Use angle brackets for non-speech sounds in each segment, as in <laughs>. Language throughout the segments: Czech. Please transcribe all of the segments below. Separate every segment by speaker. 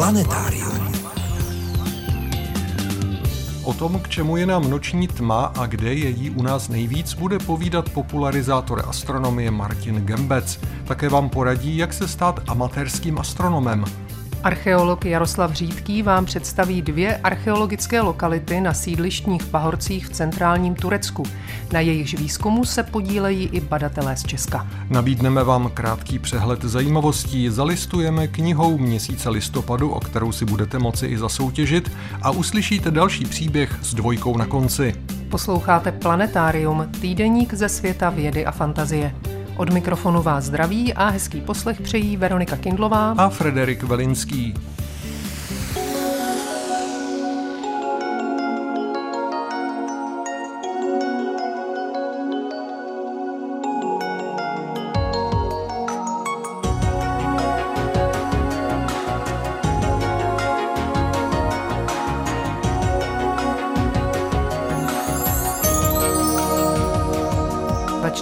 Speaker 1: Planetárium.
Speaker 2: O tom, k čemu je nám noční tma a kde je jí u nás nejvíc, bude povídat popularizátor astronomie Martin Gembec. Také vám poradí, jak se stát amatérským astronomem.
Speaker 3: Archeolog Jaroslav Řídký vám představí dvě archeologické lokality na sídlištních pahorcích v centrálním Turecku. Na jejichž výzkumu se podílejí i badatelé z Česka.
Speaker 2: Nabídneme vám krátký přehled zajímavostí, zalistujeme knihou měsíce listopadu, o kterou si budete moci i zasoutěžit a uslyšíte další příběh s dvojkou na konci.
Speaker 3: Posloucháte Planetárium, týdeník ze světa vědy a fantazie. Od mikrofonu vás zdraví a hezký poslech přejí Veronika Kindlová
Speaker 2: a Frederik Velinský.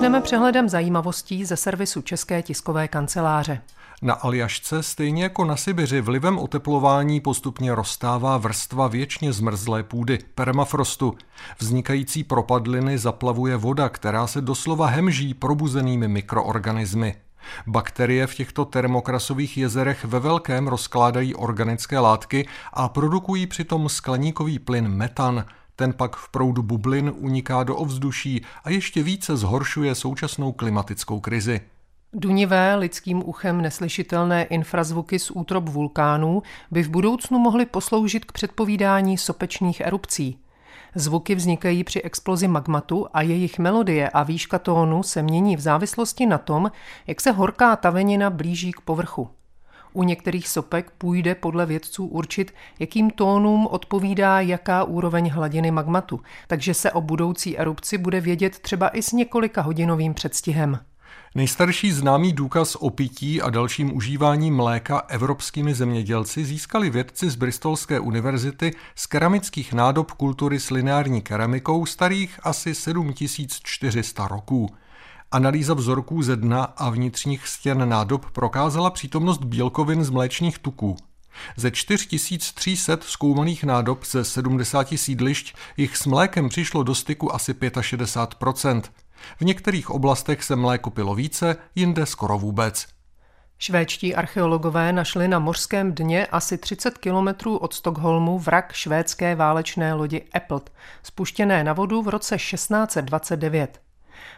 Speaker 3: Začneme přehledem zajímavostí ze servisu České tiskové kanceláře.
Speaker 2: Na Aljašce, stejně jako na Sibiři, vlivem oteplování postupně roztává vrstva věčně zmrzlé půdy, permafrostu. Vznikající propadliny zaplavuje voda, která se doslova hemží probuzenými mikroorganismy. Bakterie v těchto termokrasových jezerech ve velkém rozkládají organické látky a produkují přitom skleníkový plyn metan – ten pak v proudu bublin uniká do ovzduší a ještě více zhoršuje současnou klimatickou krizi.
Speaker 3: Dunivé, lidským uchem neslyšitelné infrazvuky z útrop vulkánů by v budoucnu mohly posloužit k předpovídání sopečných erupcí. Zvuky vznikají při explozi magmatu a jejich melodie a výška tónu se mění v závislosti na tom, jak se horká tavenina blíží k povrchu. U některých sopek půjde podle vědců určit, jakým tónům odpovídá jaká úroveň hladiny magmatu, takže se o budoucí erupci bude vědět třeba i s několika hodinovým předstihem.
Speaker 2: Nejstarší známý důkaz o pití a dalším užívání mléka evropskými zemědělci získali vědci z Bristolské univerzity z keramických nádob kultury s lineární keramikou starých asi 7400 roků. Analýza vzorků ze dna a vnitřních stěn nádob prokázala přítomnost bílkovin z mléčných tuků. Ze 4300 zkoumaných nádob ze 70 sídlišť jich s mlékem přišlo do styku asi 65% V některých oblastech se mléko pilo více, jinde skoro vůbec.
Speaker 3: Švédští archeologové našli na mořském dně asi 30 kilometrů od Stockholmu vrak švédské válečné lodi Applet, spuštěné na vodu v roce 1629.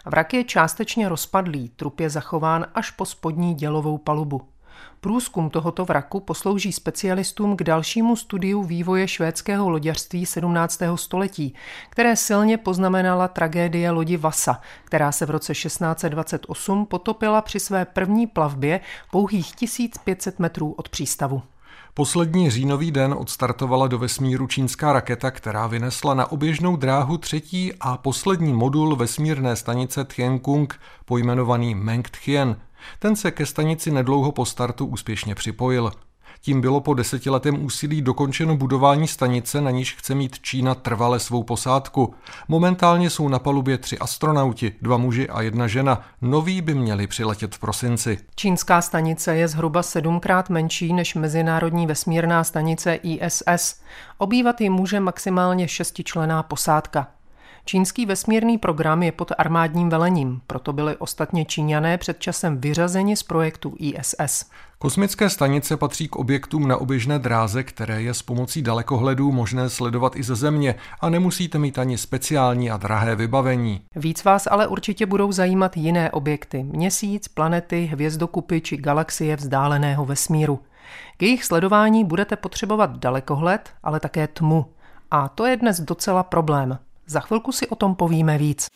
Speaker 3: Vrak je částečně rozpadlý, trup je zachován až po spodní dělovou palubu. Průzkum tohoto vraku poslouží specialistům k dalšímu studiu vývoje švédského loďařství 17. století, které silně poznamenala tragédie lodi Vasa, která se v roce 1628 potopila při své první plavbě pouhých 1500 metrů od přístavu.
Speaker 2: Poslední říjnový den odstartovala do vesmíru čínská raketa, která vynesla na oběžnou dráhu třetí a poslední modul vesmírné stanice Tiankung, pojmenovaný Meng Tien. Ten se ke stanici nedlouho po startu úspěšně připojil. Tím bylo po desetiletém úsilí dokončeno budování stanice, na níž chce mít Čína trvale svou posádku. Momentálně jsou na palubě tři astronauti, dva muži a jedna žena. Noví by měli přiletět v prosinci.
Speaker 3: Čínská stanice je zhruba sedmkrát menší než Mezinárodní vesmírná stanice ISS. Obývat ji může maximálně šestičlená posádka. Čínský vesmírný program je pod armádním velením, proto byli ostatně Číňané před časem vyřazeni z projektu ISS.
Speaker 2: Kosmické stanice patří k objektům na oběžné dráze, které je s pomocí dalekohledů možné sledovat i ze Země a nemusíte mít ani speciální a drahé vybavení.
Speaker 3: Víc vás ale určitě budou zajímat jiné objekty, měsíc, planety, hvězdokupy či galaxie vzdáleného vesmíru. K jejich sledování budete potřebovat dalekohled, ale také tmu. A to je dnes docela problém. Za chvilku si o tom povíme víc.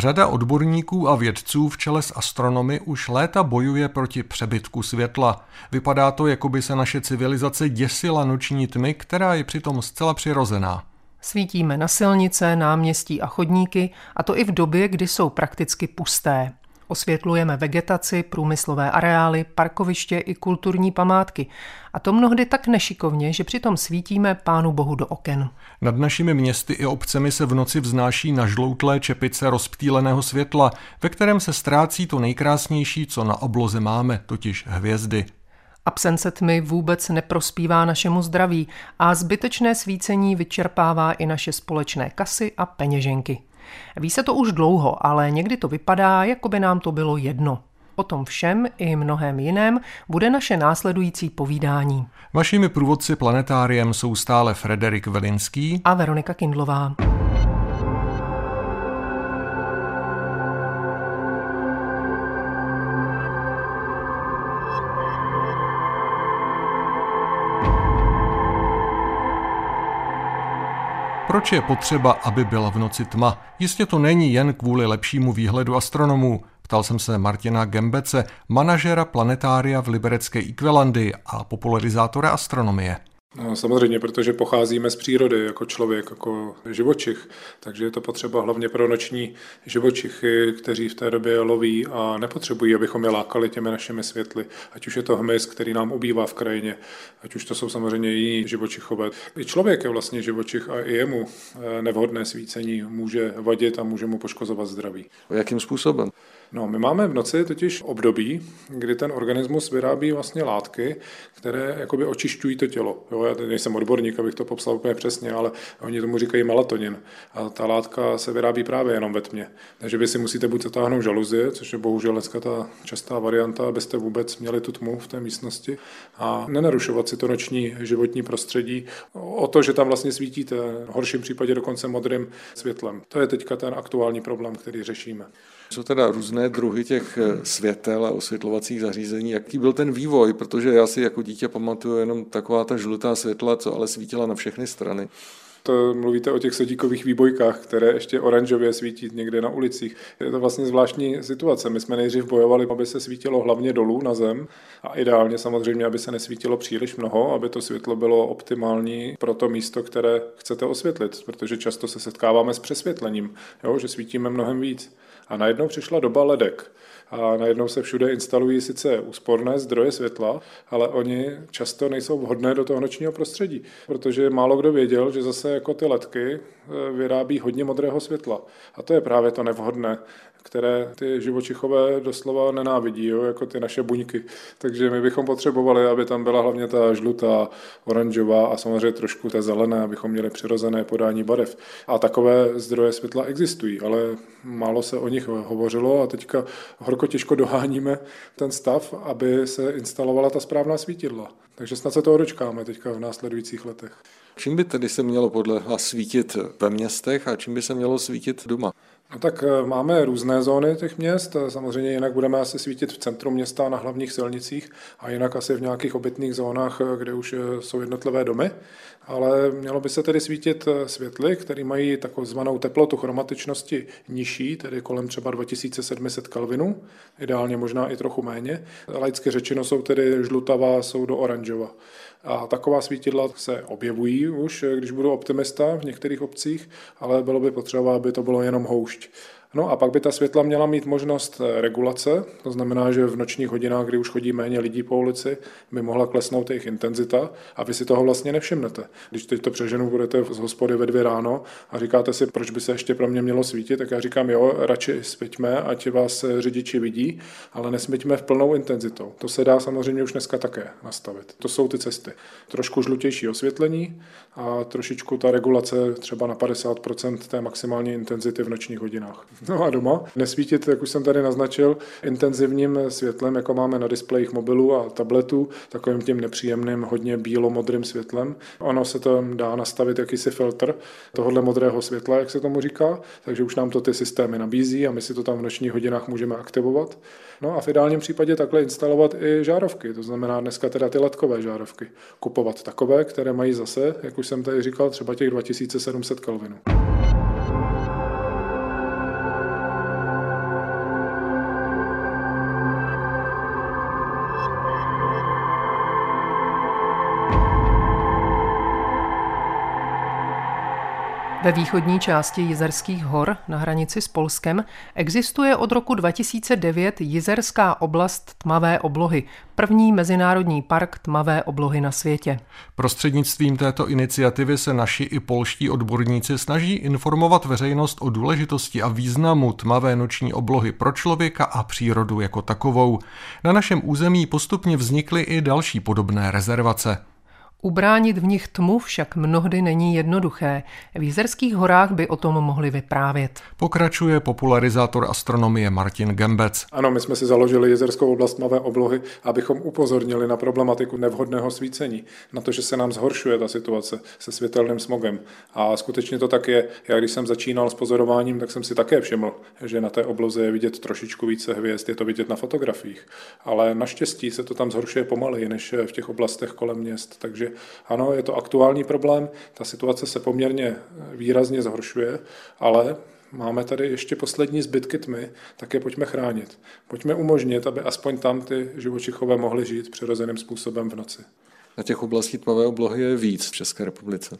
Speaker 2: Řada odborníků a vědců v čele s astronomy už léta bojuje proti přebytku světla. Vypadá to, jako by se naše civilizace děsila noční tmy, která je přitom zcela přirozená.
Speaker 3: Svítíme na silnice, náměstí a chodníky, a to i v době, kdy jsou prakticky pusté. Osvětlujeme vegetaci, průmyslové areály, parkoviště i kulturní památky. A to mnohdy tak nešikovně, že přitom svítíme Pánu Bohu do oken.
Speaker 2: Nad našimi městy i obcemi se v noci vznáší na žloutlé čepice rozptýleného světla, ve kterém se ztrácí to nejkrásnější, co na obloze máme, totiž hvězdy.
Speaker 3: Absence tmy vůbec neprospívá našemu zdraví a zbytečné svícení vyčerpává i naše společné kasy a peněženky. Ví se to už dlouho, ale někdy to vypadá, jako by nám to bylo jedno. O tom všem i mnohem jiném bude naše následující povídání.
Speaker 2: Vašimi průvodci planetáriem jsou stále Frederik Velinský
Speaker 3: a Veronika Kindlová.
Speaker 2: Proč je potřeba, aby byla v noci tma? Jistě to není jen kvůli lepšímu výhledu astronomů. Ptal jsem se Martina Gembece, manažera planetária v liberecké Ikvelandy a popularizátora astronomie.
Speaker 1: No, samozřejmě, protože pocházíme z přírody jako člověk, jako živočich, takže je to potřeba hlavně pro noční živočichy, kteří v té době loví a nepotřebují, abychom je lákali těmi našimi světly. Ať už je to hmyz, který nám ubývá v krajině, ať už to jsou samozřejmě jiní živočichové. I člověk je vlastně živočich a i jemu eh, nevhodné svícení může vadit a může mu poškozovat zdraví.
Speaker 2: Jakým způsobem?
Speaker 1: No, my máme v noci totiž období, kdy ten organismus vyrábí vlastně látky, které jakoby očišťují to tělo. Jo, já nejsem odborník, abych to popsal úplně přesně, ale oni tomu říkají melatonin. A ta látka se vyrábí právě jenom ve tmě. Takže vy si musíte buď zatáhnout žaluzie, což je bohužel dneska ta častá varianta, abyste vůbec měli tu tmu v té místnosti a nenarušovat si to noční životní prostředí o to, že tam vlastně svítíte, v horším případě dokonce modrým světlem. To je teďka ten aktuální problém, který řešíme.
Speaker 4: Jsou teda různé druhy těch eh, světel a osvětlovacích zařízení. Jaký byl ten vývoj? Protože já si jako dítě pamatuju jenom taková ta žlutá světla, co ale svítila na všechny strany.
Speaker 1: To mluvíte o těch sodíkových výbojkách, které ještě oranžově svítí někde na ulicích. Je to vlastně zvláštní situace. My jsme nejdřív bojovali, aby se svítilo hlavně dolů na zem a ideálně samozřejmě, aby se nesvítilo příliš mnoho, aby to světlo bylo optimální pro to místo, které chcete osvětlit, protože často se setkáváme s přesvětlením, jo, že svítíme mnohem víc. A najednou přišla doba ledek. A najednou se všude instalují sice úsporné zdroje světla, ale oni často nejsou vhodné do toho nočního prostředí, protože málo kdo věděl, že zase jako ty ledky eh, vyrábí hodně modrého světla. A to je právě to nevhodné které ty živočichové doslova nenávidí, jo, jako ty naše buňky. Takže my bychom potřebovali, aby tam byla hlavně ta žlutá, oranžová a samozřejmě trošku ta zelená, abychom měli přirozené podání barev. A takové zdroje světla existují, ale málo se o nich hovořilo a teďka horko těžko doháníme ten stav, aby se instalovala ta správná svítidla. Takže snad se toho dočkáme teďka v následujících letech.
Speaker 4: Čím by tedy se mělo podle vás svítit ve městech a čím by se mělo svítit doma?
Speaker 1: No tak eh, máme různé zóny těch měst. Samozřejmě jinak budeme asi svítit v centru města na hlavních silnicích a jinak asi v nějakých obytných zónách, eh, kde už eh, jsou jednotlivé domy. Ale mělo by se tedy svítit světly, které mají takzvanou teplotu chromatičnosti nižší, tedy kolem třeba 2700 Kelvinů, ideálně možná i trochu méně. Laicky řečeno jsou tedy žlutavá, jsou do oranžova. A taková svítidla se objevují už, když budu optimista v některých obcích, ale bylo by potřeba, aby to bylo jenom houšť. No a pak by ta světla měla mít možnost eh, regulace, to znamená, že v nočních hodinách, kdy už chodí méně lidí po ulici, by mohla klesnout jejich intenzita a vy si toho vlastně nevšimnete. Když teď to přeženu, budete z hospody ve dvě ráno a říkáte si, proč by se ještě pro mě mělo svítit, tak já říkám, jo, radši svíťme, ať vás eh, řidiči vidí, ale nesmíťme v plnou intenzitou. To se dá samozřejmě už dneska také nastavit. To jsou ty cesty. Trošku žlutější osvětlení a trošičku ta regulace třeba na 50% té maximální intenzity v nočních hodinách. No a doma nesvítit, jak už jsem tady naznačil, intenzivním světlem, jako máme na displejích mobilů a tabletů, takovým tím nepříjemným, hodně bílo-modrým světlem. Ono se to dá nastavit jakýsi filtr tohohle modrého světla, jak se tomu říká, takže už nám to ty systémy nabízí a my si to tam v nočních hodinách můžeme aktivovat. No a v ideálním případě takhle instalovat i žárovky, to znamená dneska teda ty letkové žárovky. Kupovat takové, které mají zase, jak už jsem tady říkal, třeba těch 2700 Kelvinů.
Speaker 3: Ve východní části Jizerských hor na hranici s Polskem existuje od roku 2009 Jizerská oblast tmavé oblohy, první mezinárodní park tmavé oblohy na světě.
Speaker 2: Prostřednictvím této iniciativy se naši i polští odborníci snaží informovat veřejnost o důležitosti a významu tmavé noční oblohy pro člověka a přírodu jako takovou. Na našem území postupně vznikly i další podobné rezervace.
Speaker 3: Ubránit v nich tmu však mnohdy není jednoduché. V Jizerských horách by o tom mohli vyprávět.
Speaker 2: Pokračuje popularizátor astronomie Martin Gembec.
Speaker 1: Ano, my jsme si založili jezerskou oblast tmavé oblohy, abychom upozornili na problematiku nevhodného svícení, na to, že se nám zhoršuje ta situace se světelným smogem. A skutečně to tak je. Já když jsem začínal s pozorováním, tak jsem si také všiml, že na té obloze je vidět trošičku více hvězd, je to vidět na fotografiích. Ale naštěstí se to tam zhoršuje pomaleji než v těch oblastech kolem měst, takže ano, je to aktuální problém, ta situace se poměrně výrazně zhoršuje, ale máme tady ještě poslední zbytky tmy, tak je pojďme chránit. Pojďme umožnit, aby aspoň tam ty živočichové mohly žít přirozeným způsobem v noci.
Speaker 4: Na těch oblastí tmavé oblohy je víc v České republice.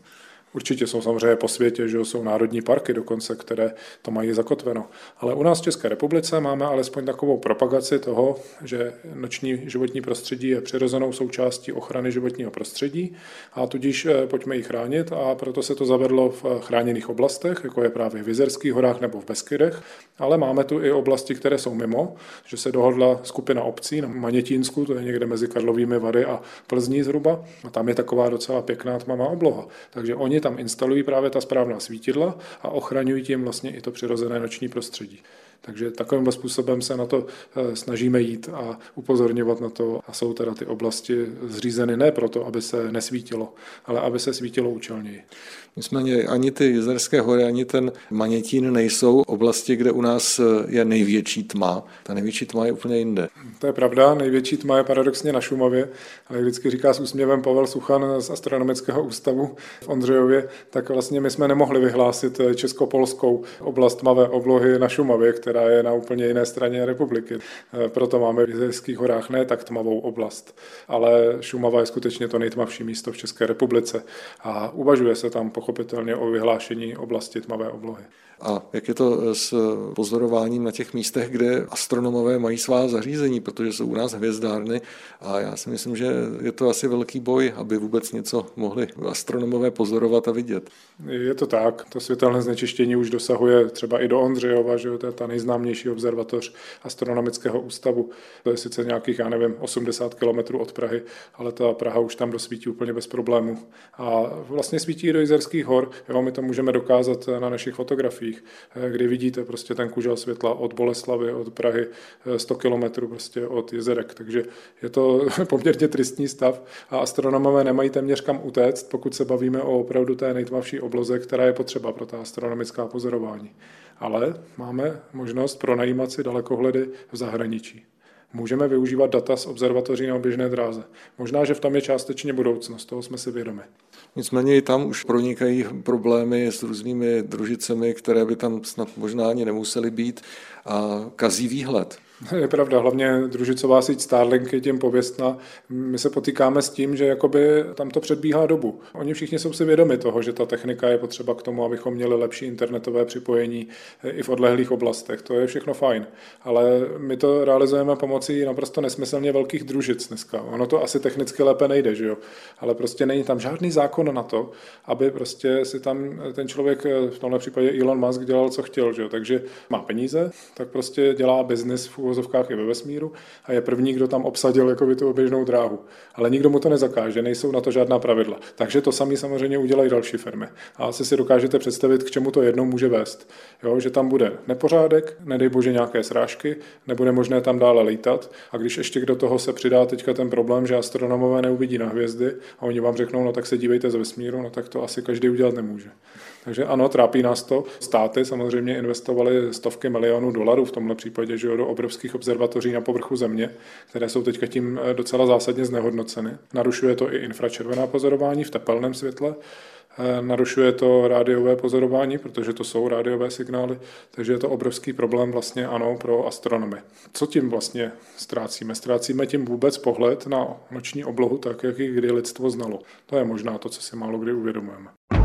Speaker 1: Určitě jsou samozřejmě po světě, že jsou národní parky dokonce, které to mají zakotveno. Ale u nás v České republice máme alespoň takovou propagaci toho, že noční životní prostředí je přirozenou součástí ochrany životního prostředí a tudíž eh, pojďme ji chránit a proto se to zavedlo v chráněných oblastech, jako je právě v Vizerských horách nebo v Beskydech, ale máme tu i oblasti, které jsou mimo, že se dohodla skupina obcí na Manětínsku, to je někde mezi Karlovými Vary a Plzní zhruba, a tam je taková docela pěkná tmavá obloha. Takže oni tam instalují právě ta správná svítidla a ochraňují tím vlastně i to přirozené noční prostředí. Takže takovým způsobem se na to eh, snažíme jít a upozorňovat na to. A jsou teda ty oblasti zřízeny ne proto, aby se nesvítilo, ale aby se svítilo účelněji.
Speaker 4: Nicméně ani ty Jezerské hory, ani ten Manětín nejsou oblasti, kde u nás je největší tma. Ta největší tma je úplně jinde.
Speaker 1: To je pravda, největší tma je paradoxně na Šumavě, ale vždycky říká s úsměvem Pavel Suchan z Astronomického ústavu v Ondřejově, tak vlastně my jsme nemohli vyhlásit česko-polskou oblast tmavé oblohy na Šumavě, která je na úplně jiné straně republiky. Proto máme v Jezerských horách ne tak tmavou oblast, ale Šumava je skutečně to nejtmavší místo v České republice a uvažuje se tam pochopitelně o vyhlášení oblasti tmavé oblohy.
Speaker 4: A jak je to s pozorováním na těch místech, kde astronomové mají svá zařízení, protože jsou u nás hvězdárny a já si myslím, že je to asi velký boj, aby vůbec něco mohli astronomové pozorovat a vidět.
Speaker 1: Je to tak, to světelné znečištění už dosahuje třeba i do Ondřejova, že to je ta nejznámější observatoř astronomického ústavu. To je sice nějakých, já nevím, 80 km od Prahy, ale ta Praha už tam dosvítí úplně bez problémů. A vlastně svítí do Jizerských hor, jo, my to můžeme dokázat na našich fotografiích eh, kdy vidíte prostě ten kužel světla od Boleslavy, od Prahy 100 eh, kilometrů prostě od jezerek. Takže je to <laughs> poměrně tristní stav a astronomové nemají téměř kam utéct, pokud se bavíme o opravdu té nejtmavší obloze, která je potřeba pro ta astronomická pozorování. Ale máme možnost pronajímat si dalekohledy v zahraničí můžeme využívat data z observatoří na oběžné dráze. Možná, že v tom je částečně budoucnost, toho jsme si vědomi.
Speaker 4: Nicméně i tam už pronikají problémy s různými družicemi, které by tam snad možná ani nemusely být a kazí výhled.
Speaker 1: Je pravda, hlavně družicová síť Starlink je tím pověstná. My se potýkáme s tím, že jakoby tam to předbíhá dobu. Oni všichni jsou si vědomi toho, že ta technika je potřeba k tomu, abychom měli lepší internetové připojení i v odlehlých oblastech. To je všechno fajn. Ale my to realizujeme pomocí naprosto nesmyslně velkých družic dneska. Ono to asi technicky lépe nejde, že jo? Ale prostě není tam žádný zákon na to, aby prostě si tam ten člověk, v tomhle případě Elon Musk, dělal, co chtěl, že jo? Takže má peníze, tak prostě dělá biznis uvozovkách i ve vesmíru a je první, kdo tam obsadil jako by tu oběžnou dráhu. Ale nikdo mu to nezakáže, nejsou na to žádná pravidla. Takže to sami samozřejmě udělají další firmy. A asi si dokážete představit, k čemu to jednou může vést. Jo, že tam bude nepořádek, nedej bože nějaké srážky, nebude možné tam dále lítat. A když ještě do toho se přidá teďka ten problém, že astronomové neuvidí na hvězdy a oni vám řeknou, no tak se dívejte z vesmíru, no tak to asi každý udělat nemůže. Takže ano, trápí nás to. Státy samozřejmě investovaly stovky milionů dolarů v tomhle případě že jo, do obrovských observatoří na povrchu Země, které jsou teďka tím eh, docela zásadně znehodnoceny. Narušuje to i infračervená pozorování v tepelném světle, eh, narušuje to rádiové pozorování, protože to jsou rádiové signály, takže je to obrovský problém vlastně ano pro astronomy. Co tím vlastně ztrácíme? Ztrácíme tím vůbec pohled na noční oblohu tak, jak ji kdy lidstvo znalo. To je možná to, co si málo kdy uvědomujeme.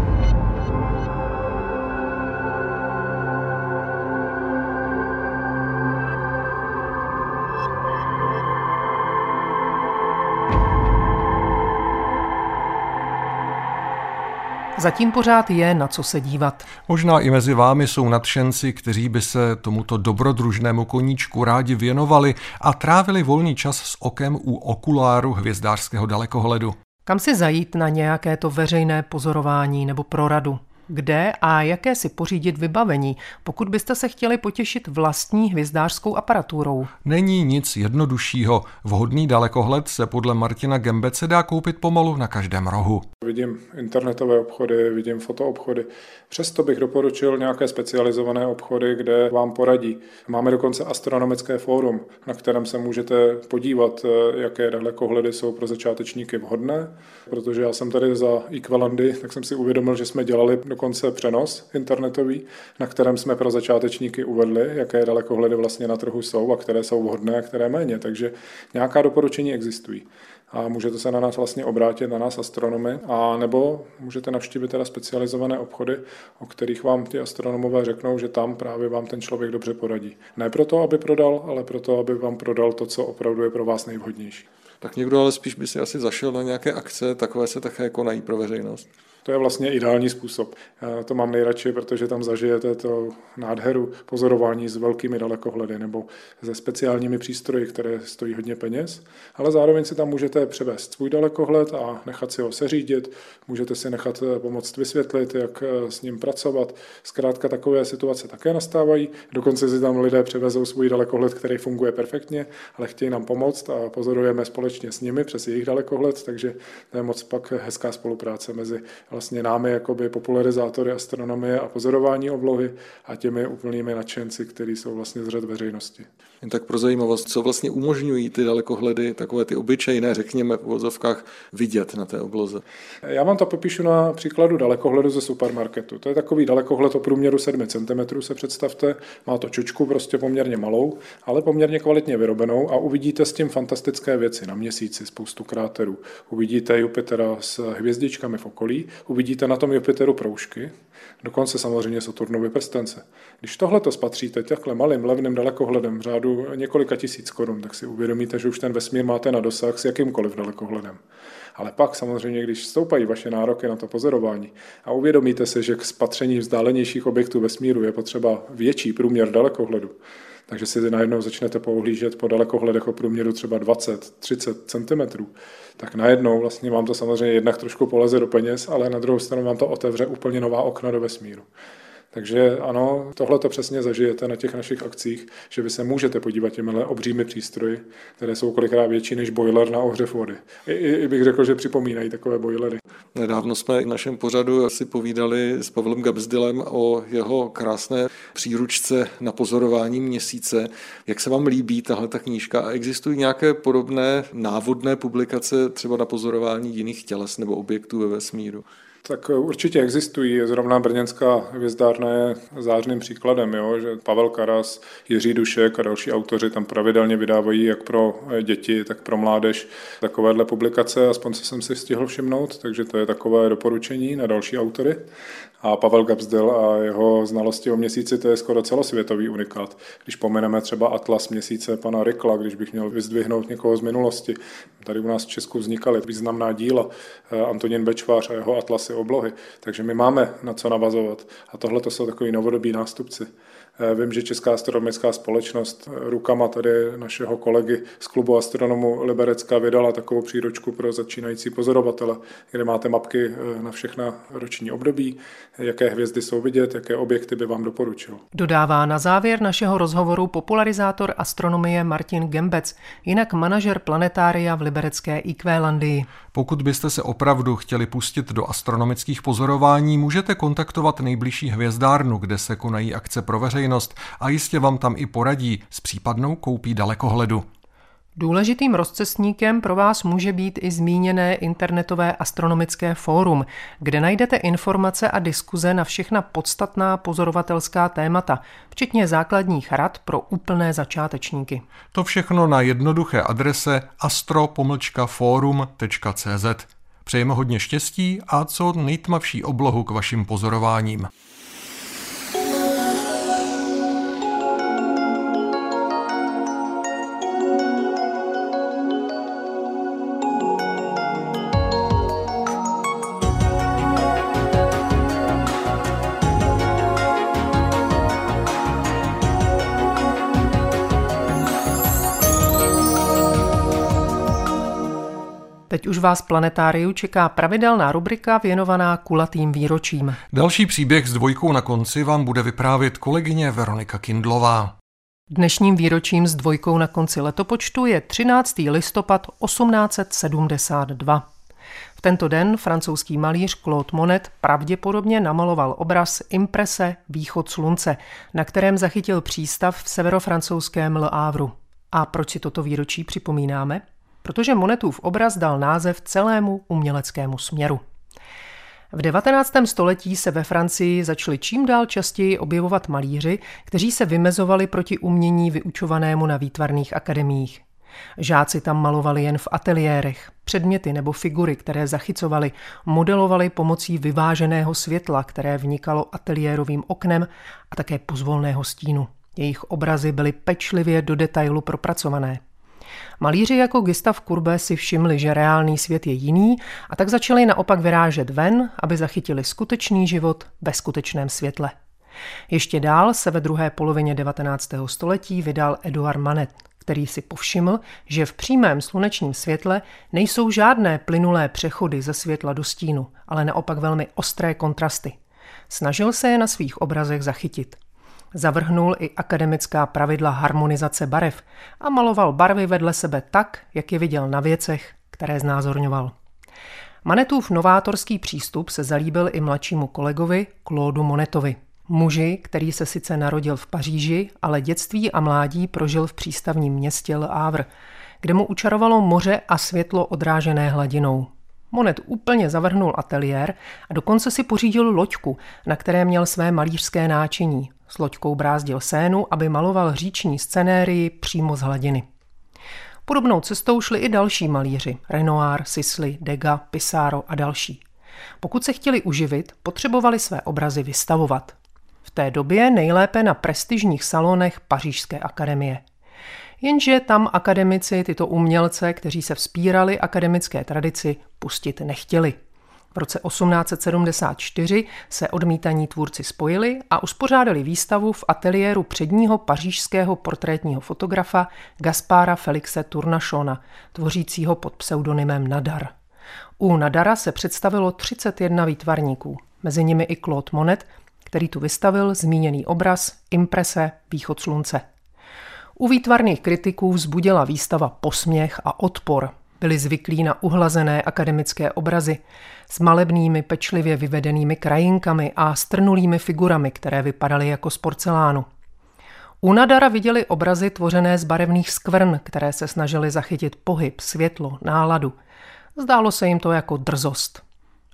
Speaker 3: Zatím pořád je na co se dívat.
Speaker 2: Možná i mezi vámi jsou nadšenci, kteří by se tomuto dobrodružnému koníčku rádi věnovali a trávili volný čas s okem u okuláru hvězdářského dalekohledu.
Speaker 3: Kam si zajít na nějaké to veřejné pozorování nebo proradu? Kde a jaké si pořídit vybavení, pokud byste se chtěli potěšit vlastní hvězdářskou aparaturou.
Speaker 2: Není nic jednoduššího. Vhodný dalekohled se podle Martina Gembece dá koupit pomalu na každém rohu.
Speaker 1: Vidím internetové obchody, vidím fotoobchody. Přesto bych doporučil nějaké specializované obchody, kde vám poradí. Máme dokonce astronomické fórum, na kterém se můžete podívat, eh, jaké dalekohledy jsou pro začátečníky vhodné, protože já jsem tady za Equalandy, tak jsem si uvědomil, že jsme dělali dokonce přenos internetový, na kterém jsme pro začátečníky uvedli, jaké dalekohledy vlastně na trhu jsou a které jsou vhodné a které méně. Takže nějaká doporučení existují a můžete se na nás vlastně obrátit, na nás astronomy, a nebo můžete navštívit teda specializované obchody, o kterých vám ty astronomové řeknou, že tam právě vám ten člověk dobře poradí. Ne proto, aby prodal, ale proto, aby vám prodal to, co opravdu je pro vás nejvhodnější.
Speaker 4: Tak někdo ale spíš by si asi zašel na nějaké akce, takové se také konají pro veřejnost.
Speaker 1: To je vlastně ideální způsob. To mám nejradši, protože tam zažijete to nádheru pozorování s velkými dalekohledy nebo se speciálními přístroji, které stojí hodně peněz, ale zároveň si tam můžete převést svůj dalekohled a nechat si ho seřídit, můžete si nechat eh, pomoct vysvětlit, jak eh, s ním pracovat. Zkrátka takové situace také nastávají. Dokonce si tam lidé převezou svůj dalekohled, který funguje perfektně, ale chtějí nám pomoct a pozorujeme společně s nimi přes jejich dalekohled, takže to je moc pak hezká spolupráce mezi vlastně námi jakoby popularizátory astronomie a pozorování oblohy a těmi úplnými nadšenci, kteří jsou vlastně z řad veřejnosti.
Speaker 4: Jen tak pro zajímavost, co vlastně umožňují ty dalekohledy, takové ty obyčejné, řekněme v vozovkách, vidět na té obloze?
Speaker 1: Já vám to popíšu na příkladu dalekohledu ze supermarketu. To je takový dalekohled o průměru 7 cm, se představte. Má to čočku prostě poměrně malou, ale poměrně kvalitně vyrobenou a uvidíte s tím fantastické věci na měsíci, spoustu kráterů. Uvidíte Jupitera s hvězdičkami v okolí, uvidíte na tom Jupiteru proužky, dokonce samozřejmě Saturnovy prstence. Když tohle to spatříte takhle malým levným dalekohledem v řádu několika tisíc korun, tak si uvědomíte, že už ten vesmír máte na dosah s jakýmkoliv dalekohledem. Ale pak samozřejmě, když stoupají vaše nároky na to pozorování a uvědomíte se, že k spatření vzdálenějších objektů vesmíru je potřeba větší průměr dalekohledu, takže si najednou začnete pouhlížet po dalekohledech o průměru třeba 20-30 cm, tak najednou vlastně vám to samozřejmě jednak trošku poleze do peněz, ale na druhou stranu vám to otevře úplně nová okna do vesmíru. Takže ano, tohle to přesně zažijete na těch našich akcích, že vy se můžete podívat těmihle obřími přístroji, které jsou kolikrát větší než boiler na ohřev vody. I, i bych řekl, že připomínají takové boilery.
Speaker 4: Nedávno jsme v našem pořadu si povídali s Pavlem Gabsdylem o jeho krásné příručce na pozorování měsíce. Jak se vám líbí tahle ta knížka a existují nějaké podobné návodné publikace třeba na pozorování jiných těles nebo objektů ve vesmíru?
Speaker 1: Tak určitě existují. Zrovna Brněnská hvězdárna je zářným příkladem, jo? že Pavel Karas, Jiří Dušek a další autoři tam pravidelně vydávají jak pro děti, tak pro mládež takovéhle publikace, aspoň se jsem si stihl všimnout, takže to je takové doporučení na další autory. A Pavel Gabsdel a jeho znalosti o měsíci, to je skoro celosvětový unikát. Když pomeneme třeba Atlas měsíce pana Rykla, když bych měl vyzdvihnout někoho z minulosti, tady u nás v Česku vznikaly významná díla eh, Antonín Bečvář a jeho Atlasy oblohy, takže my máme na co navazovat. A tohle to jsou takový novodobí nástupci. Eh, vím, že Česká astronomická společnost eh, rukama tady našeho kolegy z klubu astronomu Liberecka vydala takovou příručku pro začínající pozorovatele, kde máte mapky eh, na všechna roční období, jaké hvězdy jsou vidět, jaké objekty by vám doporučil.
Speaker 3: Dodává na závěr našeho rozhovoru popularizátor astronomie Martin Gembec, jinak manažer planetária v liberecké Ikvélandii.
Speaker 2: Pokud byste se opravdu chtěli pustit do astronomických pozorování, můžete kontaktovat nejbližší hvězdárnu, kde se konají akce pro veřejnost a jistě vám tam i poradí s případnou koupí dalekohledu.
Speaker 3: Důležitým rozcestníkem pro vás může být i zmíněné internetové astronomické fórum, kde najdete informace a diskuze na všechna podstatná pozorovatelská témata, včetně základních rad pro úplné začátečníky.
Speaker 2: To všechno na jednoduché adrese astro-forum.cz. Přejeme hodně štěstí a co nejtmavší oblohu k vašim pozorováním.
Speaker 3: Teď už vás planetáriu čeká pravidelná rubrika věnovaná kulatým výročím.
Speaker 2: Další příběh s dvojkou na konci vám bude vyprávět kolegyně Veronika Kindlová.
Speaker 3: Dnešním výročím s dvojkou na konci letopočtu je 13. listopad 1872. V tento den francouzský malíř Claude Monet pravděpodobně namaloval obraz Imprese Východ slunce, na kterém zachytil přístav v severofrancouzském Le Havru. A proč si toto výročí připomínáme? Protože Monetův obraz dal název celému uměleckému směru. V 19. století se ve Francii začali čím dál častěji objevovat malíři, kteří se vymezovali proti umění vyučovanému na výtvarných akademiích. Žáci tam malovali jen v ateliérech. Předměty nebo figury, které zachycovali, modelovali pomocí vyváženého světla, které vnikalo ateliérovým oknem a také pozvolného stínu. Jejich obrazy byly pečlivě do detailu propracované. Malíři jako Gustav Kurbe si všimli, že reálný svět je jiný a tak začali naopak vyrážet ven, aby zachytili skutečný život ve skutečném světle. Ještě dál se ve druhé polovině 19. století vydal Eduard Manet, který si povšiml, že v přímém slunečním světle nejsou žádné plynulé přechody ze světla do stínu, ale naopak velmi ostré kontrasty. Snažil se je na svých obrazech zachytit. Zavrhnul i akademická pravidla harmonizace barev a maloval barvy vedle sebe tak, jak je viděl na věcech, které znázorňoval. Manetův novátorský přístup se zalíbil i mladšímu kolegovi Claudu Monetovi. Muži, který se sice narodil v Paříži, ale dětství a mládí prožil v přístavním městě Le Havre, kde mu učarovalo moře a světlo odrážené hladinou. Monet úplně zavrhnul ateliér a dokonce si pořídil loďku, na které měl své malířské náčiní. S loďkou brázdil sénu, aby maloval říční scenérii přímo z hladiny. Podobnou cestou šli i další malíři, Renoir, Sisley, Degas, Pissarro a další. Pokud se chtěli uživit, potřebovali své obrazy vystavovat. V té době nejlépe na prestižních salonech Pařížské akademie. Jenže tam akademici tyto umělce, kteří se vzpírali akademické tradici, pustit nechtěli. V roce 1874 se odmítaní tvůrci spojili a uspořádali výstavu v ateliéru předního pařížského portrétního fotografa Gaspára Felixe Tournachona, tvořícího pod pseudonymem Nadar. U Nadara se představilo 31 výtvarníků, mezi nimi i Claude Monet, který tu vystavil zmíněný obraz Imprese Východ slunce. U výtvarných kritiků vzbudila výstava posměch a odpor. Byli zvyklí na uhlazené akademické obrazy s malebnými pečlivě vyvedenými krajinkami a strnulými figurami, které vypadaly jako z porcelánu. U Nadara viděli obrazy tvořené z barevných skvrn, které se snažili zachytit pohyb, světlo, náladu. Zdálo se jim to jako drzost.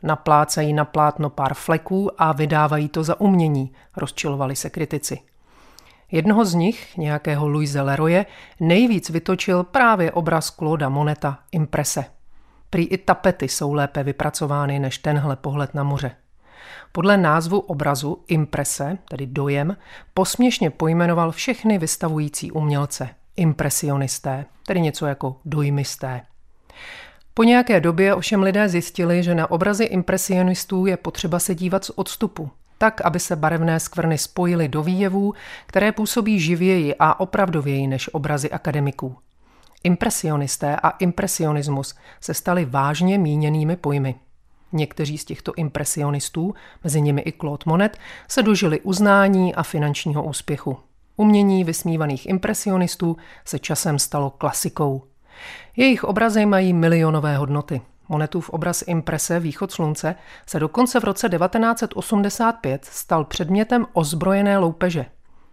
Speaker 3: Naplácají na plátno pár fleků a vydávají to za umění, rozčilovali se kritici. Jednoho z nich, nějakého Louise Leroye, nejvíc vytočil právě obraz Claude Moneta Imprese. Prý i tapety jsou lépe vypracovány než tenhle pohled na moře. Podle názvu obrazu Imprese, tedy dojem, posměšně pojmenoval všechny vystavující umělce. Impresionisté, tedy něco jako dojmisté. Po nějaké době ovšem lidé zjistili, že na obrazy impresionistů je potřeba se dívat z odstupu, tak, aby se barevné skvrny spojily do výjevů, které působí živěji a opravdověji než obrazy akademiků. Impresionisté a impresionismus se staly vážně míněnými pojmy. Někteří z těchto impresionistů, mezi nimi i Claude Monet, se dožili uznání a finančního úspěchu. Umění vysmívaných impresionistů se časem stalo klasikou. Jejich obrazy mají milionové hodnoty. Monetův obraz Imprese Východ slunce se dokonce v roce 1985 stal předmětem ozbrojené loupeže.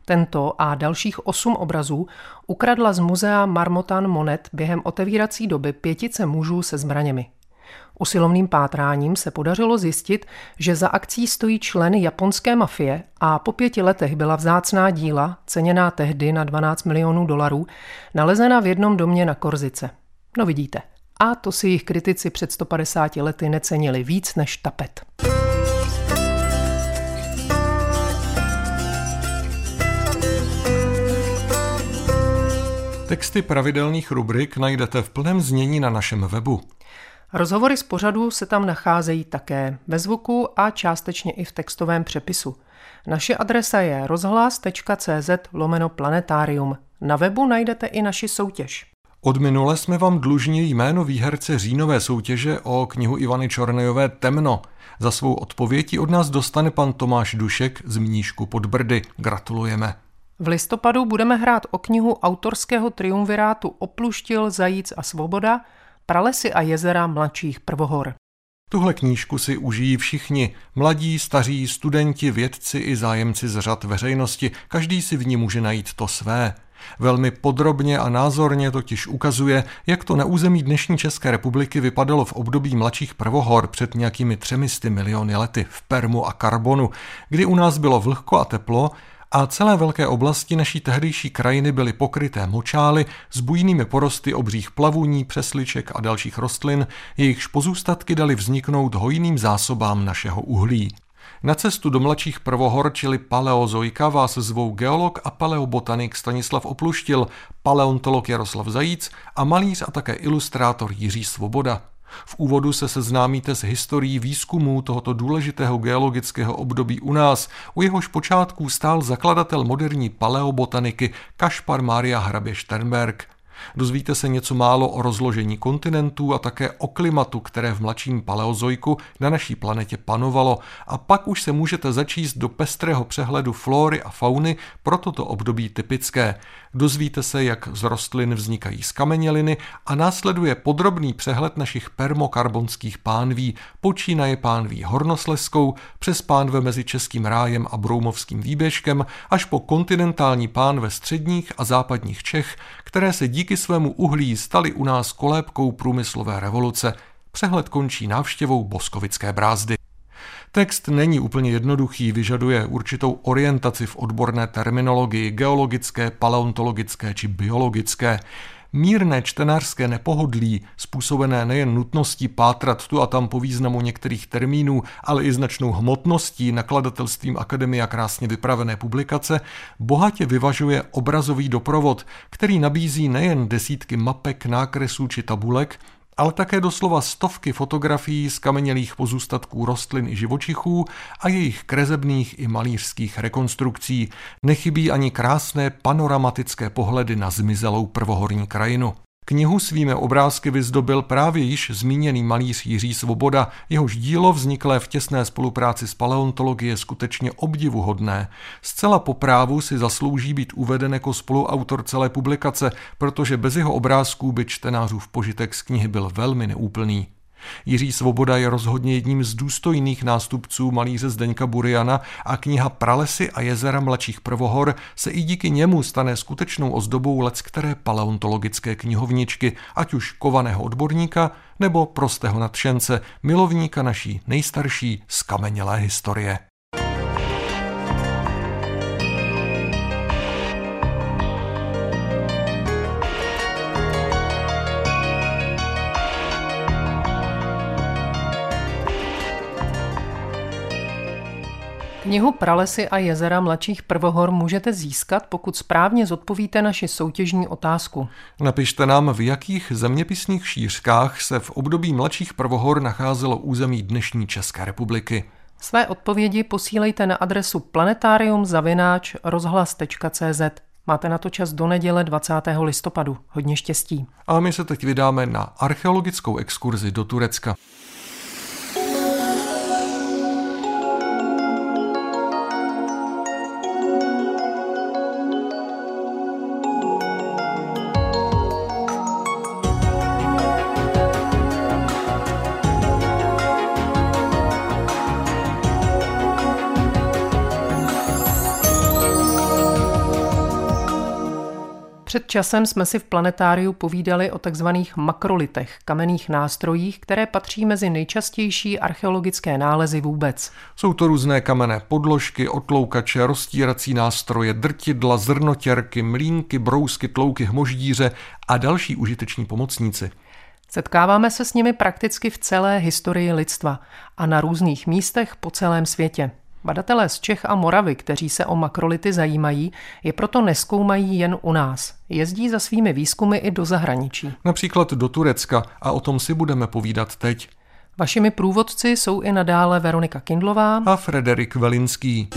Speaker 3: Tento a dalších osm obrazů ukradla z muzea Marmotan Monet během otevírací doby pětice mužů se zbraněmi. Usilovným pátráním se podařilo zjistit, že za akcí stojí člen japonské mafie a po pěti letech byla vzácná díla, ceněná tehdy na 12 milionů dolarů, nalezena v jednom domě na Korzice. No vidíte, a to si jich kritici před 150 lety necenili víc než tapet.
Speaker 2: Texty pravidelných rubrik najdete v plném znění na našem webu.
Speaker 3: Rozhovory z pořadu se tam nacházejí také ve zvuku a částečně i v textovém přepisu. Naše adresa je rozhlas.cz lomeno planetarium. Na webu najdete i naši soutěž.
Speaker 2: Od minule jsme vám dlužní jméno výherce říjnové soutěže o knihu Ivany Čornejové Temno. Za svou odpověď od nás dostane pan Tomáš Dušek z Mníšku pod Brdy. Gratulujeme.
Speaker 3: V listopadu budeme hrát o knihu autorského triumvirátu Opluštil, Zajíc a Svoboda, Pralesy a jezera mladších prvohor.
Speaker 2: Tuhle knížku si užijí všichni, mladí, staří, studenti, vědci i zájemci z řad veřejnosti, každý si v ní může najít to své. Velmi podrobně a názorně totiž ukazuje, jak to na území dnešní České republiky vypadalo v období mladších prvohor před nějakými třemisty miliony lety v Permu a Karbonu, kdy u nás bylo vlhko a teplo a celé velké oblasti naší tehdejší krajiny byly pokryté močály s bujnými porosty obřích plavuní, přesliček a dalších rostlin, jejichž pozůstatky dali vzniknout hojným zásobám našeho uhlí. Na cestu do mladších prvohor, čili paleozoika, vás zvou geolog a paleobotanik Stanislav Opluštil, paleontolog Jaroslav Zajíc a malíř a také ilustrátor Jiří Svoboda. V úvodu se seznámíte s historií výzkumů tohoto důležitého geologického období u nás. U jehož počátků stál zakladatel moderní paleobotaniky Kašpar Maria Hrabě Sternberg – Dozvíte se něco málo o rozložení kontinentů a také o klimatu, které v mladším paleozoiku na naší planetě panovalo a pak už se můžete začíst do pestrého přehledu flóry a fauny pro toto období typické. Dozvíte se, jak z rostlin vznikají skameněliny a následuje podrobný přehled našich permokarbonských pánví, počínaje pánví hornosleskou, přes pánve mezi Českým rájem a Broumovským výběžkem, až po kontinentální pánve středních a západních Čech, které se díky svému uhlí staly u nás kolébkou průmyslové revoluce. Přehled končí návštěvou Boskovické brázdy. Text není úplně jednoduchý, vyžaduje určitou orientaci v odborné terminologii geologické, paleontologické či biologické. Mírné čtenářské nepohodlí, způsobené nejen nutností pátrat tu a tam po významu některých termínů, ale i značnou hmotností nakladatelstvím Akademia krásně vypravené publikace, bohatě vyvažuje obrazový doprovod, který nabízí nejen desítky mapek, nákresů či tabulek, ale také doslova stovky fotografií z kamenělých pozůstatků rostlin i živočichů a jejich krezebných i malířských rekonstrukcí. Nechybí ani krásné panoramatické pohledy na zmizelou prvohorní krajinu. Knihu svými obrázky vyzdobil právě již zmíněný malíř Jiří Svoboda, jehož dílo vzniklé v těsné spolupráci s paleontologie je skutečně obdivuhodné. Zcela po právu si zaslouží být uveden jako spoluautor celé publikace, protože bez jeho obrázků by čtenářův požitek z knihy byl velmi neúplný. Jiří Svoboda je rozhodně jedním z důstojných nástupců malíře Zdeňka Buriana a kniha Pralesy a jezera mladších prvohor se i díky němu stane skutečnou ozdobou let které paleontologické knihovničky, ať už kovaného odborníka nebo prostého nadšence, milovníka naší nejstarší skamenělé historie.
Speaker 3: Knihu Pralesy a jezera mladších prvohor můžete získat, pokud správně zodpovíte naši soutěžní otázku.
Speaker 2: Napište nám, v jakých zeměpisných šířkách se v období mladších prvohor nacházelo území dnešní České republiky.
Speaker 3: Své odpovědi posílejte na adresu planetarium-rozhlas.cz. Máte na to čas do neděle 20. listopadu. Hodně štěstí.
Speaker 2: A my se teď vydáme na archeologickou exkurzi do Turecka.
Speaker 3: Před časem jsme si v planetáriu povídali o takzvaných makrolitech, kamenných nástrojích, které patří mezi nejčastější archeologické nálezy vůbec.
Speaker 2: Jsou to různé kamenné podložky, otloukače, roztírací nástroje, drtidla, zrnotěrky, mlínky, brousky, tlouky, hmoždíře a další užiteční pomocníci.
Speaker 3: Setkáváme se s nimi prakticky v celé historii lidstva a na různých místech po celém světě. Badatelé z Čech a Moravy, kteří se o makrolity zajímají, je proto neskoumají jen u nás. Jezdí za svými výzkumy i do zahraničí.
Speaker 2: Například do Turecka a o tom si budeme povídat teď.
Speaker 3: Vašimi průvodci jsou i nadále Veronika Kindlová
Speaker 2: a Frederik Velinský.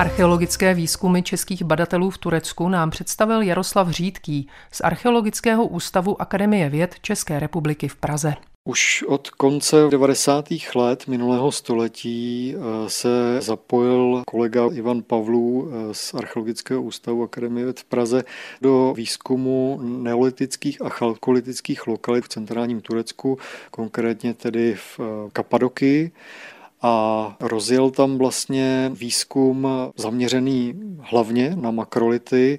Speaker 3: Archeologické výzkumy českých badatelů v Turecku nám představil Jaroslav Řídký z Archeologického ústavu Akademie věd České republiky v Praze.
Speaker 5: Už od konce 90. let minulého století eh, se zapojil kolega Ivan Pavlů eh, z Archeologického ústavu Akademie věd v Praze do výzkumu neolitických a chalkolitických lokalit v centrálním Turecku, konkrétně tedy v eh, Kapadokii a rozjel tam vlastně výzkum zaměřený hlavně na makrolity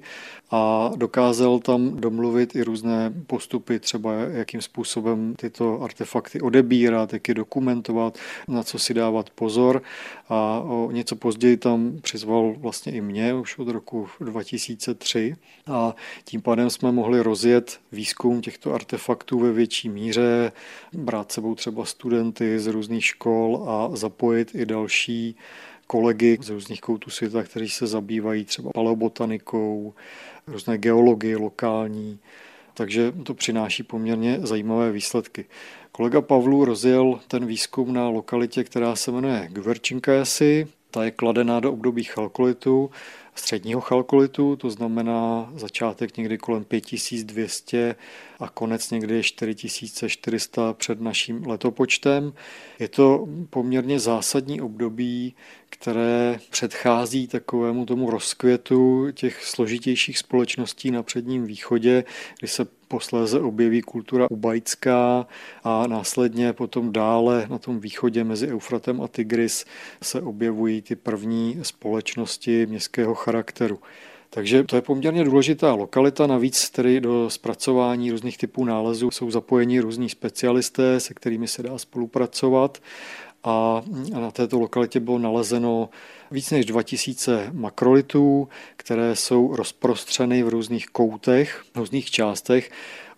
Speaker 5: a dokázal tam domluvit i různé postupy, třeba jakým způsobem tyto artefakty odebírat, jak je dokumentovat, na co si dávat pozor. A o něco později tam přizval vlastně i mě už od roku 2003 a tím pádem jsme mohli rozjet výzkum těchto artefaktů ve větší míře, brát sebou třeba studenty z různých škol a zapojit i další kolegy z různých koutů světa, kteří se zabývají třeba paleobotanikou, různé geologii lokální, takže to přináší poměrně zajímavé výsledky. Kolega Pavlu rozjel ten výzkum na lokalitě, která se jmenuje Gverčinkajasi. Ta je kladená do období chalkolitu, středního chalkolitu, to znamená začátek někdy kolem 5200 a konec někdy 4400 před naším letopočtem. Je to poměrně zásadní období, které předchází takovému tomu rozkvětu těch složitějších společností na předním východě, kdy se posléze objeví kultura ubajská a následně potom dále na tom východě mezi Eufratem a Tigris se objevují ty první společnosti městského charakteru. Takže to je poměrně důležitá lokalita, navíc tedy do zpracování různých typů nálezů jsou zapojeni různí specialisté, se kterými se dá spolupracovat a na této lokalitě bylo nalezeno víc než 2000 makrolitů, které jsou rozprostřeny v různých koutech, v různých částech.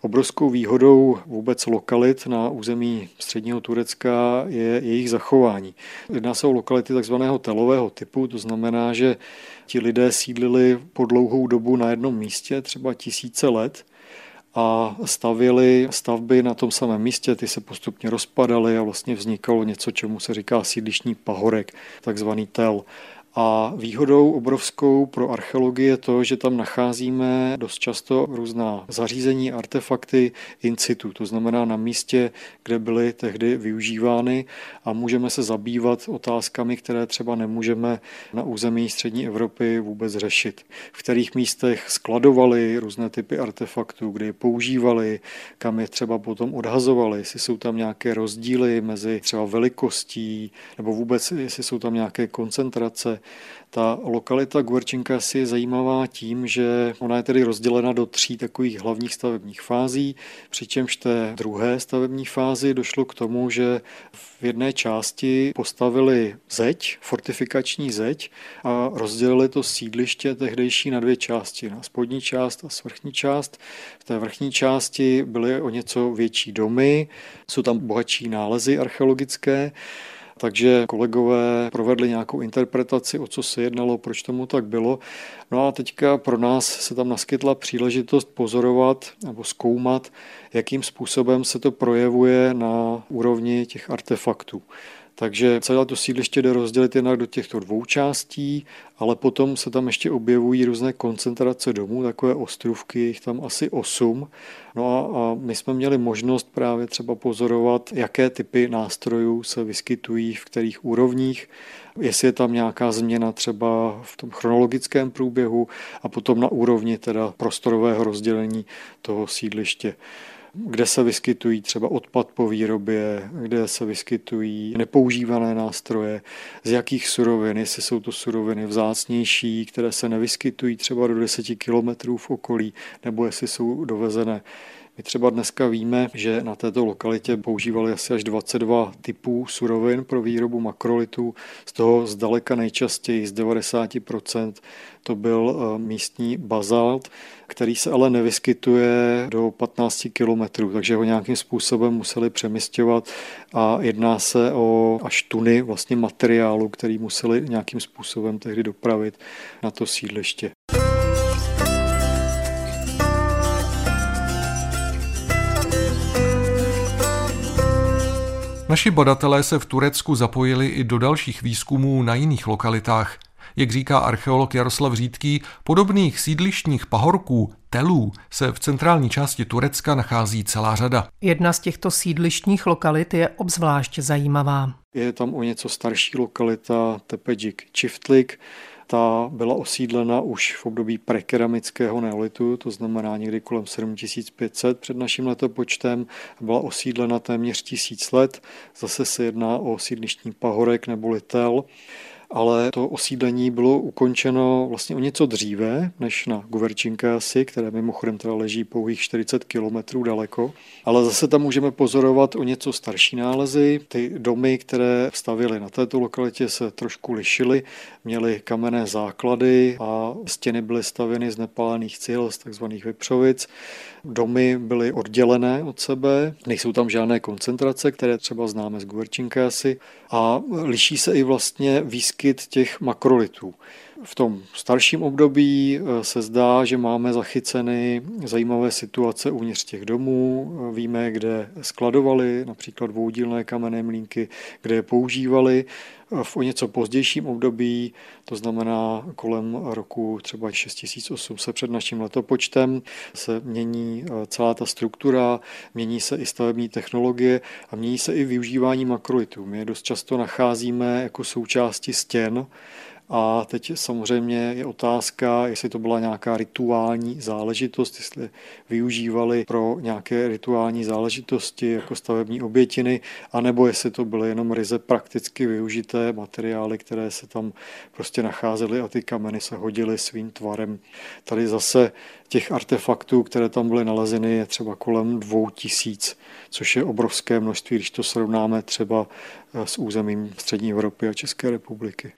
Speaker 5: Obrovskou výhodou vůbec lokalit na území středního Turecka je jejich zachování. Jedná se o lokality takzvaného telového typu, to znamená, že ti lidé sídlili po dlouhou dobu na jednom místě, třeba tisíce let, a stavili stavby na tom samém místě, ty se postupně rozpadaly a vlastně vznikalo něco, čemu se říká sídlišní pahorek, takzvaný tel. A výhodou obrovskou pro archeologii je to, že tam nacházíme dost často různá zařízení, artefakty in situ, to znamená na místě, kde byly tehdy využívány a můžeme se zabývat otázkami, které třeba nemůžeme na území střední Evropy vůbec řešit. V kterých místech skladovali různé typy artefaktů, kde je používali, kam je třeba potom odhazovali, jestli jsou tam nějaké rozdíly mezi třeba velikostí nebo vůbec jestli jsou tam nějaké koncentrace ta lokalita Guerčinka si je zajímavá tím, že ona je tedy rozdělena do tří takových hlavních stavebních fází, přičemž té druhé stavební fázi došlo k tomu, že v jedné části postavili zeď, fortifikační zeď a rozdělili to sídliště tehdejší na dvě části, na spodní část a svrchní část. V té vrchní části byly o něco větší domy, jsou tam bohatší nálezy archeologické takže kolegové provedli nějakou interpretaci, o co se jednalo, proč tomu tak bylo. No a teďka pro nás se tam naskytla příležitost pozorovat nebo zkoumat, jakým způsobem se to projevuje na úrovni těch artefaktů. Takže celé to sídliště jde rozdělit jednak do těchto dvou částí, ale potom se tam ještě objevují různé koncentrace domů, takové ostrůvky, jich tam asi osm. No a, a my jsme měli možnost právě třeba pozorovat, jaké typy nástrojů se vyskytují v kterých úrovních, jestli je tam nějaká změna třeba v tom chronologickém průběhu a potom na úrovni teda prostorového rozdělení toho sídliště kde se vyskytují třeba odpad po výrobě, kde se vyskytují nepoužívané nástroje, z jakých surovin, jestli jsou to suroviny vzácnější, které se nevyskytují třeba do 10 kilometrů v okolí, nebo jestli jsou dovezené my třeba dneska víme, že na této lokalitě používali asi až 22 typů surovin pro výrobu makrolitů, z toho zdaleka nejčastěji z 90% to byl eh, místní bazalt, který se ale nevyskytuje do 15 kilometrů, takže ho nějakým způsobem museli přemysťovat a jedná se o až tuny vlastně materiálu, který museli nějakým způsobem tehdy dopravit na to sídliště.
Speaker 2: Naši badatelé se v Turecku zapojili i do dalších výzkumů na jiných lokalitách. Jak říká archeolog Jaroslav Řídký, podobných sídlištních pahorků, telů, se v centrální části Turecka nachází celá řada.
Speaker 3: Jedna z těchto sídlištních lokalit je obzvlášť zajímavá.
Speaker 5: Je tam o něco starší lokalita Tepedžik Čiftlik, ta byla osídlena už v období prekeramického neolitu, to znamená někdy kolem 7500 před naším letopočtem. Byla osídlena téměř tisíc let. Zase se jedná o sídlištní pahorek nebo litel ale to osídlení bylo ukončeno vlastně o něco dříve než na Guverčinkásy, které mimochodem teda leží pouhých 40 kilometrů daleko. Ale zase tam můžeme pozorovat o něco starší nálezy. Ty domy, které stavili na této lokalitě, se trošku lišily. Měly kamenné základy a stěny byly stavěny z nepálených cihel, z takzvaných vypřovic. Domy byly oddělené od sebe, nejsou tam žádné koncentrace, které třeba známe z Guverčinkásy a liší se i vlastně výskyt těch makrolitů. V tom starším období eh, se zdá, že máme zachyceny zajímavé situace uvnitř těch domů. Víme, kde skladovali například dvoudílné kamenné mlínky, kde je používali. V o něco pozdějším období, to znamená kolem roku třeba 6800 před naším letopočtem, se mění eh, celá ta struktura, mění se i stavební technologie a mění se i využívání makrolitů. My je dost často nacházíme jako součásti stěn, a teď samozřejmě je otázka, jestli to byla nějaká rituální záležitost, jestli využívali pro nějaké rituální záležitosti jako stavební obětiny, anebo jestli to byly jenom ryze prakticky využité materiály, které se tam prostě nacházely a ty kameny se hodily svým tvarem. Tady zase těch artefaktů, které tam byly nalezeny, je třeba kolem dvou tisíc, což je obrovské množství, když to srovnáme třeba eh, s územím střední Evropy a České republiky.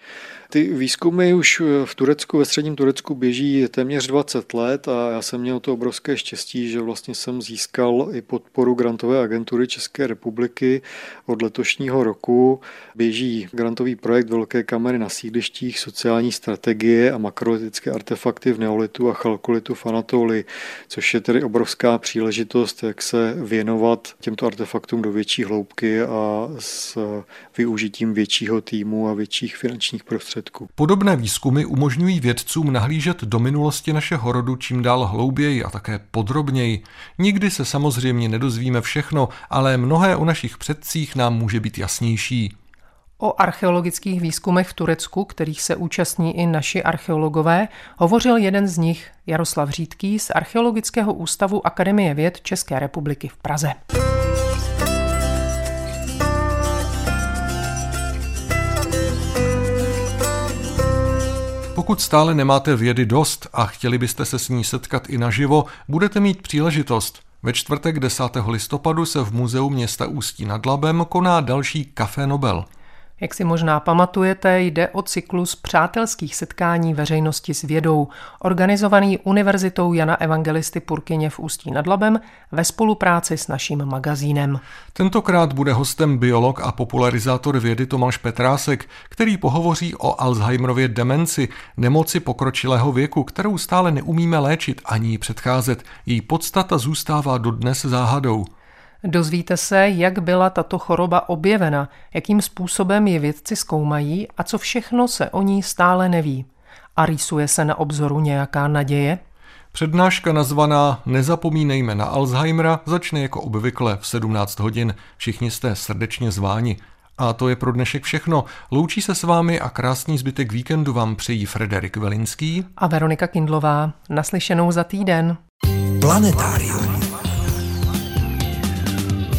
Speaker 5: Ty výzkumy už eh, v Turecku, ve středním Turecku běží téměř 20 let a já jsem měl to obrovské štěstí, že vlastně jsem získal i podporu grantové agentury České republiky od letošního roku. Běží grantový projekt Velké kamery na sídlištích, sociální strategie a makrolitické artefakty v neolitu a chalkolitu fanat Anatolii, což je tedy obrovská příležitost, jak se věnovat těmto artefaktům do větší hloubky a s využitím většího týmu a větších finančních prostředků.
Speaker 2: Podobné výzkumy umožňují vědcům nahlížet do minulosti našeho rodu čím dál hlouběji a také podrobněji. Nikdy se samozřejmě nedozvíme všechno, ale mnohé o našich předcích nám může být jasnější.
Speaker 3: O archeologických výzkumech v Turecku, kterých se účastní i naši archeologové, hovořil jeden z nich, Jaroslav Řídký z Archeologického ústavu Akademie věd České republiky v Praze.
Speaker 2: Pokud stále nemáte vědy dost a chtěli byste se s ní setkat i naživo, budete mít příležitost. Ve čtvrtek 10. listopadu se v muzeu města Ústí nad Labem koná další Café Nobel.
Speaker 3: Jak si možná pamatujete, jde o cyklus přátelských setkání veřejnosti s vědou, organizovaný Univerzitou Jana Evangelisty Purkyně v Ústí nad Labem ve spolupráci s naším magazínem.
Speaker 2: Tentokrát bude hostem biolog a popularizátor vědy Tomáš Petrásek, který pohovoří o Alzheimerově demenci, nemoci pokročilého věku, kterou stále neumíme léčit ani předcházet. Její podstata zůstává dodnes záhadou.
Speaker 3: Dozvíte se, jak byla tato choroba objevena, jakým způsobem je vědci zkoumají a co všechno se o ní stále neví. A rýsuje se na obzoru nějaká naděje?
Speaker 2: Přednáška nazvaná Nezapomínejme na Alzheimera začne jako obvykle v 17 hodin. Všichni jste srdečně zváni. A to je pro dnešek všechno. Loučí se s vámi a krásný zbytek víkendu vám přejí Frederik Velinský
Speaker 3: a Veronika Kindlová. Naslyšenou za týden.
Speaker 2: Planetárium.